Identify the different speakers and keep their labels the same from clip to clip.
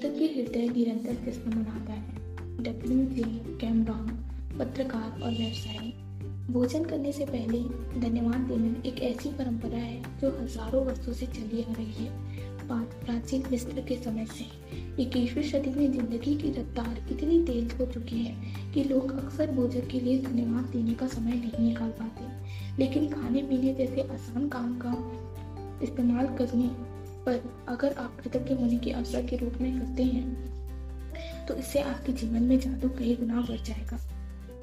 Speaker 1: कृतज्ञ हृदय निरंतर जश्न मनाता है। डबलिन जे कैमरॉन, पत्रकार और व्यवसायी। भोजन करने से पहले धन्यवाद देना एक ऐसी परंपरा है जो हज़ारों वर्षों से चली आ रही है। प्राचीन मिस्र के समय से इक्कीसवीं सदी में ज़िंदगी की रफ्तार इतनी तेज हो चुकी है कि लोग अक्सर भोजन के लिए धन्यवाद देने का समय नहीं निकाल पाते। लेकिन खाने पीने जैसे आसान काम का इस्तेमाल करने पर अगर आप कृतज्ञ होने के अवसर के रूप में करते हैं तो इससे आपके जीवन में जादू कई गुना बढ़ जाएगा।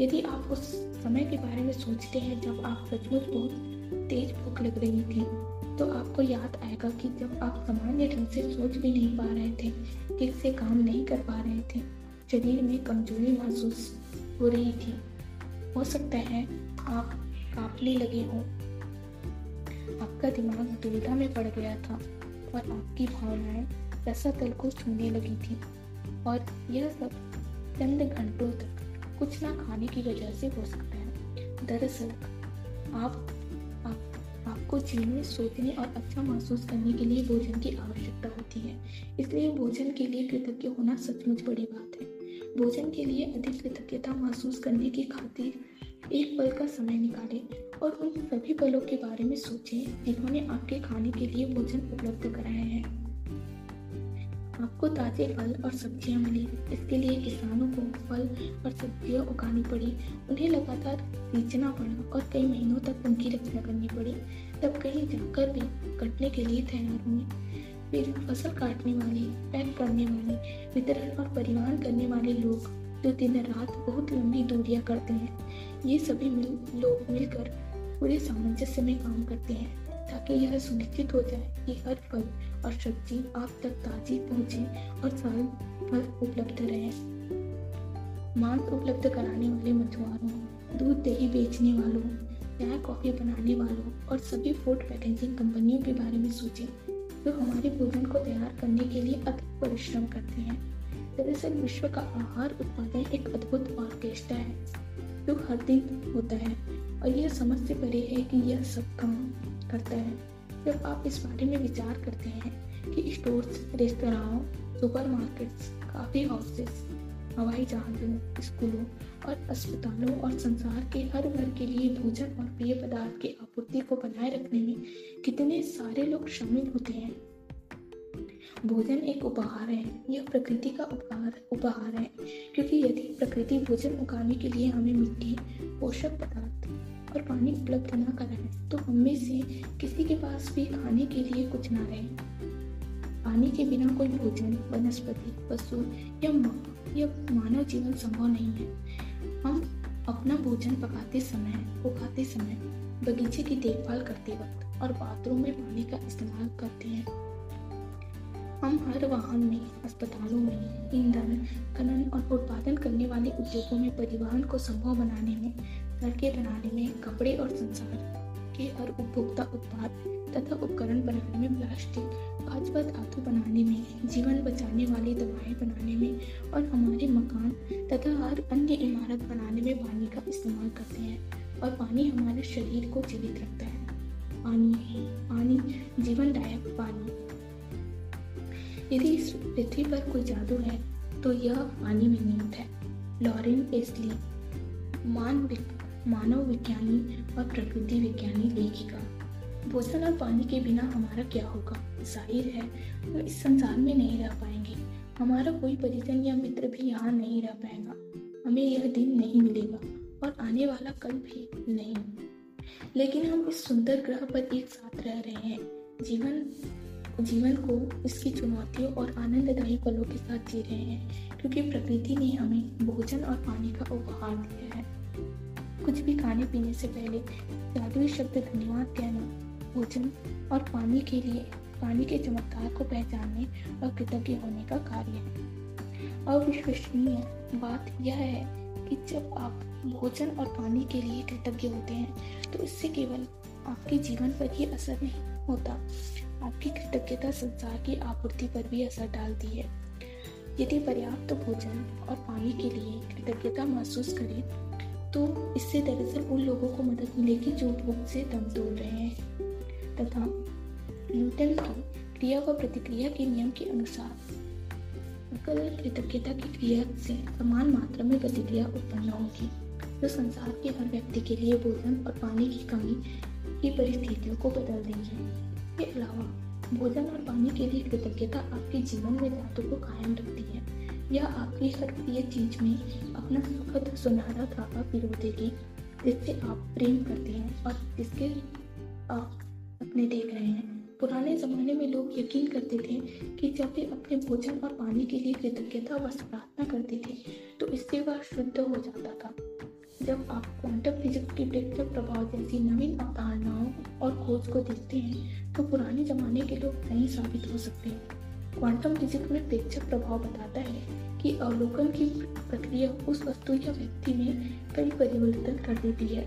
Speaker 1: यदि आप उस समय के बारे में सोचते हैं जब आप सचमुच बहुत तेज भूख लग रही थी तो आपको याद आएगा कि जब आप सामान्य ढंग से सोच भी नहीं पा रहे थे ठीक से काम नहीं कर पा रहे थे, शरीर में कमज़ोरी महसूस हो रही थी, हो सकता है आप कांपने लगे हो। आपका दिमाग दुविधा में पड़ गया था। और आपकी भावनाएँ रसातल को छूने लगी थी। और यह सब चंद घंटों तक कुछ ना खाने की वजह से हो सकता है। दरअसल आप, आप आपको जीने सोचने और अच्छा महसूस करने के लिए भोजन की आवश्यकता होती है। इसलिए भोजन के लिए कृतज्ञ होना सचमुच बड़ी बात है। भोजन के लिए अधिक कृतज्ञता महसूस करने की खातिर एक पल का समय निकालें। और उन सभी पलों के बारे में सोचें जिन्होंने आपके खाने के लिए भोजन उपलब्ध कराया है। आपको ताज़े फल और सब्ज़ियाँ मिली। इसके लिए किसानों को फल और सब्ज़ियाँ उगानी पड़ी। उन्हें लगातार सींचना पड़ा और कई महीनों तक उनकी रक्षा करनी पड़ी। तब कहीं जाकर भी कटने के लिए तैयार हुए फिर फ़सल काटने वाले, पैक करने वाले, वितरण और परिवहन करने वाले लोग जो दिन रात बहुत लंबी दूरियाँ करते हैं, ये सभी मिल, लोग मिलकर पूरे सामंजस्य में काम करते हैं, ताकि यह सुनिश्चित हो जाए कि हर फल और सब्ज़ी आप तक ताजी पहुँचे और साल भर उपलब्ध रहे। मांस उपलब्ध कराने वाले मछुआरों, दूध दही बेचने वालों, चाय, कॉफ़ी बनाने वालों और सभी फ़ूड पैकेजिंग कंपनियों के बारे में सोचें, जो हमारे भोजन को तैयार करने के लिए अधिक परिश्रम करते हैं। दरअसल विश्व का आहार उत्पादन एक अद्भुत ऑर्केस्ट्रा है, जो हर दिन होता है। और यह समझ से परे है कि यह सब काम करता है। जब आप इस बारे में विचार करते हैं कि स्टोर्स रेस्तराओं सुपरमार्केट्स, काफ़ी हाउसेस, हवाई जहाज़ों, स्कूलों और अस्पतालों और संसार के हर वर्ग के लिए भोजन और पेय पदार्थ की आपूर्ति को बनाए रखने में कितने सारे लोग शामिल होते हैं। भोजन एक उपहार है। यह प्रकृति का उपहार उपहार है। क्योंकि यदि प्रकृति भोजन उगाने के लिए हमें मिट्टी, पोषक पदार्थ और पानी उपलब्ध न कराए तो हम में से किसी के पास भी खाने के लिए कुछ ना रहे। पानी के बिना कोई भोजन, वनस्पति, पशु या या मानव जीवन संभव नहीं है। हम अपना भोजन पकाते समय उगाते समय, बगीचे की देखभाल करते वक्त और बाथरूम में पानी का इस्तेमाल करते हैं। हम हर वाहन में, अस्पतालों में, ईंधन, खनन और उत्पादन करने वाले उद्योगों में परिवहन को संभव बनाने में सड़कें बनाने में कपड़े और संसार के हर उपभोक्ता उत्पाद तथा उपकरण बनाने में प्लास्टिक भाजपा धातु बनाने में, जीवन बचाने वाली दवाएँ बनाने में और हमारे मकान तथा हर अन्य इमारत बनाने में पानी का इस्तेमाल करते हैं और पानी हमारे शरीर को जीवित रखता है। पानी पानी जीवनदायक पानी। यदि इस पृथ्वी पर कोई जादू है तो यह पानी में निहित है। लॉरेन एस्ली मान मानव विज्ञानी और प्रकृति विज्ञानी लेखिका। भोजन और पानी के बिना हमारा क्या होगा? ज़ाहिर है, हम इस संसार में नहीं रह पाएँगे। हमारा कोई परिजन या मित्र भी यहाँ नहीं रह पाएगा। हमें यह दिन नहीं मिलेगा और आने वाला कल भी नहीं। लेकिन हम इस सुंदर ग्रह पर एक साथ रह रहे हैं। जीवन जीवन को इसकी चुनौतियों और आनंददायी पलों के साथ जी रहे हैं, क्योंकि प्रकृति ने हमें भोजन और पानी का उपहार दिया है। कुछ भी खाने पीने से पहले जादुई शब्द धन्यवाद कहना, भोजन और पानी के लिए, पानी के चमत्कार को पहचानने और कृतज्ञ होने का कार्य है। अविश्वसनीय बात यह है कि जब आप भोजन और पानी के लिए कृतज्ञ होते हैं तो इससे केवल आपके जीवन पर ही असर नहीं होता। आपकी कृतज्ञता संसार की आपूर्ति पर भी असर डालती है। यदि पर्याप्त तो भोजन और पानी के लिए कृतज्ञता महसूस करें तो इससे दरअसल उन लोगों को मदद मिलेगी जो भूख से दम तोड़ रहे हैं। तथा न्यूटन की क्रिया व प्रतिक्रिया के नियम के अनुसार, कल कृतज्ञता की क्रिया से समान मात्रा में प्रतिक्रिया उत्पन्न होगी। जो संसार के हर व्यक्ति के लिए भोजन और पानी की कमी की परिस्थितियों को बदल देंगे। इसके अलावा, भोजन और पानी के लिए कृतज्ञता आपके जीवन में धातु को कायम रखती है। यह आपकी हर प्रिय चीज़ में अपना सुखद सुनहरा धागा पिरो देगी जिससे आप प्रेम करते हैं और जिसके आप अपने देख रहे हैं। पुराने ज़माने में लोग यकीन करते थे कि जब वे अपने भोजन और पानी के लिए कृतज्ञता व प्रार्थना करते थे तो इससे वह शुद्ध हो जाता था। जब आप क्वांटम फिजिक्स की प्रेक्षक प्रभाव जैसी नवीन अवधारणाओं और खोज को देखते हैं तो पुराने ज़माने के लोग सही साबित हो सकते हैं। क्वांटम फिजिक्स में प्रेक्षक प्रभाव बताता है कि अवलोकन की प्रक्रिया उस वस्तु या व्यक्ति में कई परिवर्तन कर देती है,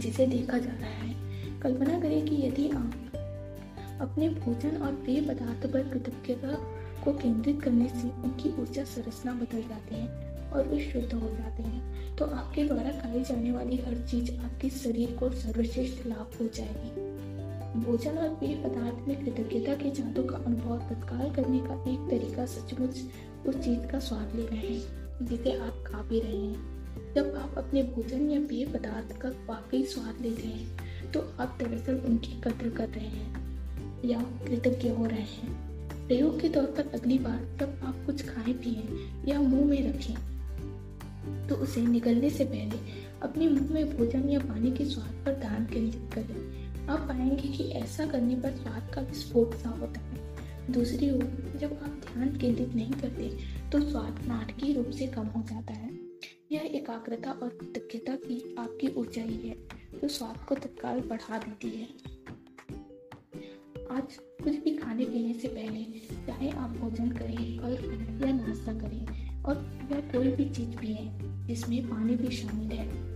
Speaker 1: जिसे देखा जा रहा है। कल्पना करें कि यदि आप अपने भोजन और पेय पदार्थ पर कृतज्ञता को केंद्रित करने से उनकी ऊर्जा संरचना बदल जाती है और वे शुद्ध हो जाते हैं तो आपके द्वारा खाई जाने वाली हर चीज़ आपके शरीर को सर्वश्रेष्ठ लाभ हो जाएगी भोजन और पेय पदार्थ में कृतज्ञता के जादू का अनुभव तत्काल करने का एक तरीका सचमुच उस चीज़ का स्वाद लेना है, जिसे आप खा भी रहे हैं। जब आप अपने भोजन या पेय पदार्थ का वाकई स्वाद लेते हैं तो आप दरअसल उनकी कदर कर रहे हैं, या कृतज्ञ हो रहे हैं। प्रयोग के तौर पर अगली बार जब आप कुछ खाएँ, पिए, या मुँह में रखें तो उसे निकलने से पहले अपने मुँह में भोजन या पानी के स्वाद पर ध्यान केंद्रित करें। आप पाएँगे कि ऐसा करने पर स्वाद का विस्फोट सा होता है। दूसरी ओर, जब आप ध्यान केंद्रित नहीं करते तो स्वाद नाटकीय रूप से कम हो जाता है। यह एकाग्रता और कृतज्ञता की आपकी ऊंचाई है, जो स्वाद को तत्काल बढ़ा देती है। आज कुछ भी खाने पीने से पहले, चाहे आप भोजन करें, फल या नाश्ता करें, और या कोई भी चीज़ पिए, जिसमें पानी भी शामिल है।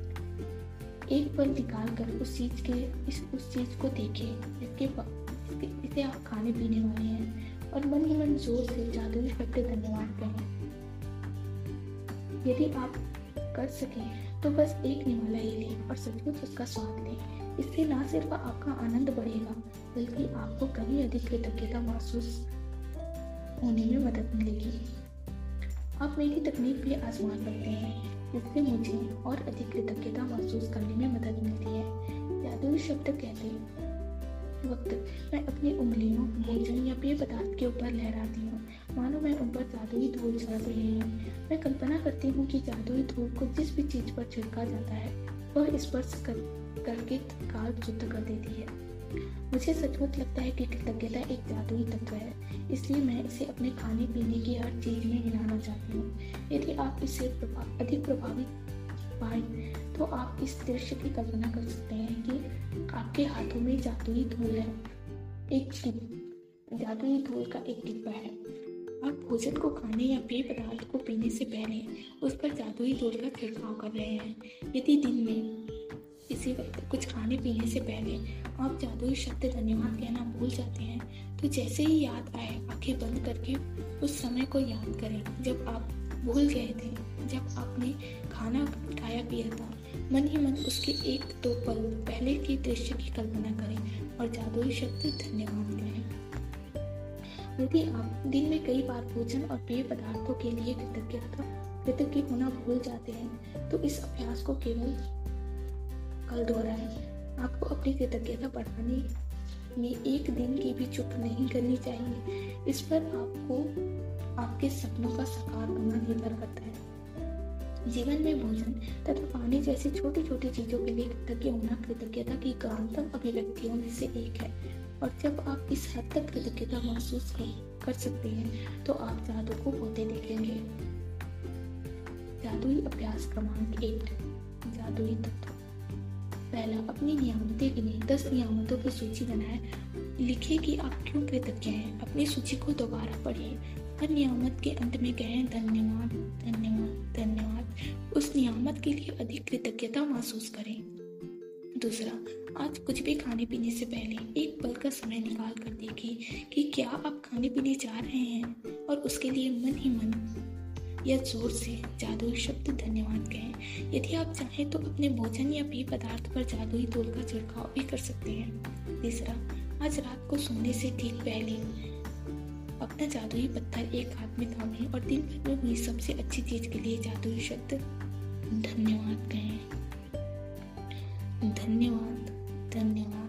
Speaker 1: एक पल निकाल कर उस चीज़ के, इस, उस चीज़ को देखें, जिसके इसे आप खाने पीने वाले हैं। और मन ही मन ज़ोर से जादुई शब्द धन्यवाद कहें यदि आप कर सकें तो बस एक निवाला ही लें और सचमुच उसका स्वाद लें। इससे ना सिर्फ़ आपका आनंद बढ़ेगा, बल्कि आपको कहीं अधिक कृतज्ञता महसूस होने में मदद मिलेगी। आप मेरी तकनीक भी आजमा सकते हैं। जिससे मुझे और अधिक कृतज्ञता महसूस करने में मदद मिलती है। जादुई शब्द कहते वक्त, मैं अपनी उंगलियों भोजन या पेय पदार्थ के ऊपर लहराती हूँ। मानो मैं उन पर जादुई धूल चढ़ रही हूँ। मैं कल्पना करती हूँ कि जादुई धूल को जिस भी चीज़ पर छिड़का जाता है, वह स्पर्श कर करके तत्काल शुद्ध कर देती है। मुझे सचमुच लगता है कि कृतज्ञता एक जादुई तत्व है, इसलिए मैं इसे अपने खाने पीने की हर चीज़ में मिलाना चाहती हूँ। यदि आप इससे प्रभाव अधिक प्रभावित पाए तो आप इस दृश्य की कल्पना कर सकते हैं कि आपके हाथों में जादुई धूल है। एक जादुई धूल का एक डिब्बा है। आप भोजन को खाने या पेय पदार्थ को पीने से पहले उस पर जादुई धूल का छिड़काव कर रहे हैं। यदि दिन में किसी वक्त कुछ खाने पीने से पहले आप जादुई शब्द धन्यवाद कहना भूल जाते हैं तो जैसे ही याद आए, आँखें बंद करके उस समय को याद करें। जब आप भूल गए थे, जब आपने खाना खाया पिया था, मन ही मन उसके एक दो पल पहले के दृश्य की कल्पना करें और जादुई शब्द धन्यवाद कहें। यदि आप दिन में कई बार भोजन और पेय पदार्थों के लिए कृतज्ञता, कृतज्ञ होना भूल जाते हैं तो इस अभ्यास को केवल कल दोहराएँ आपको अपनी कृतज्ञता बढ़ाने में एक दिन की भी चुप नहीं करनी चाहिए। इस पर आपको आपके सपनों का साकार होना निर्भर करता है। जीवन में भोजन तथा पानी जैसी छोटी छोटी चीज़ों के लिए कृतज्ञ होना कृतज्ञता की गहनतम अभिव्यक्तियों में से एक है। और जब आप इस हद तक कृतज्ञता महसूस कर, कर सकते हैं तो आप जादू को होते देखेंगे। जादुई अभ्यास क्रमांक एक जादुई तत्व। पहला अपनी नियामतें गिने दस नियामतों की सूची बनाए। लिखे कि आप क्यों कृतज्ञ हैं? अपनी सूची को दोबारा पढ़िए। हर नियामत के अंत में कहें, धन्यवाद धन्यवाद धन्यवाद। उस नियामत के लिए अधिक कृतज्ञता महसूस करें। दूसरा, आज कुछ भी खाने पीने से पहले एक पल का समय निकाल कर देखें कि क्या आप खाने पीने जा रहे हैं और उसके लिए मन ही मन या ज़ोर से जादुई शब्द धन्यवाद कहें। यदि आप चाहें तो अपने भोजन या पेय पदार्थ पर जादुई तोल का छिड़काव भी कर सकते हैं। तीसरा, आज रात को सोने से ठीक पहले अपना जादुई पत्थर एक हाथ में थामे और दिन भर में हुई सबसे अच्छी चीज़ के लिए जादुई शब्द धन्यवाद कहें। धन्यवाद।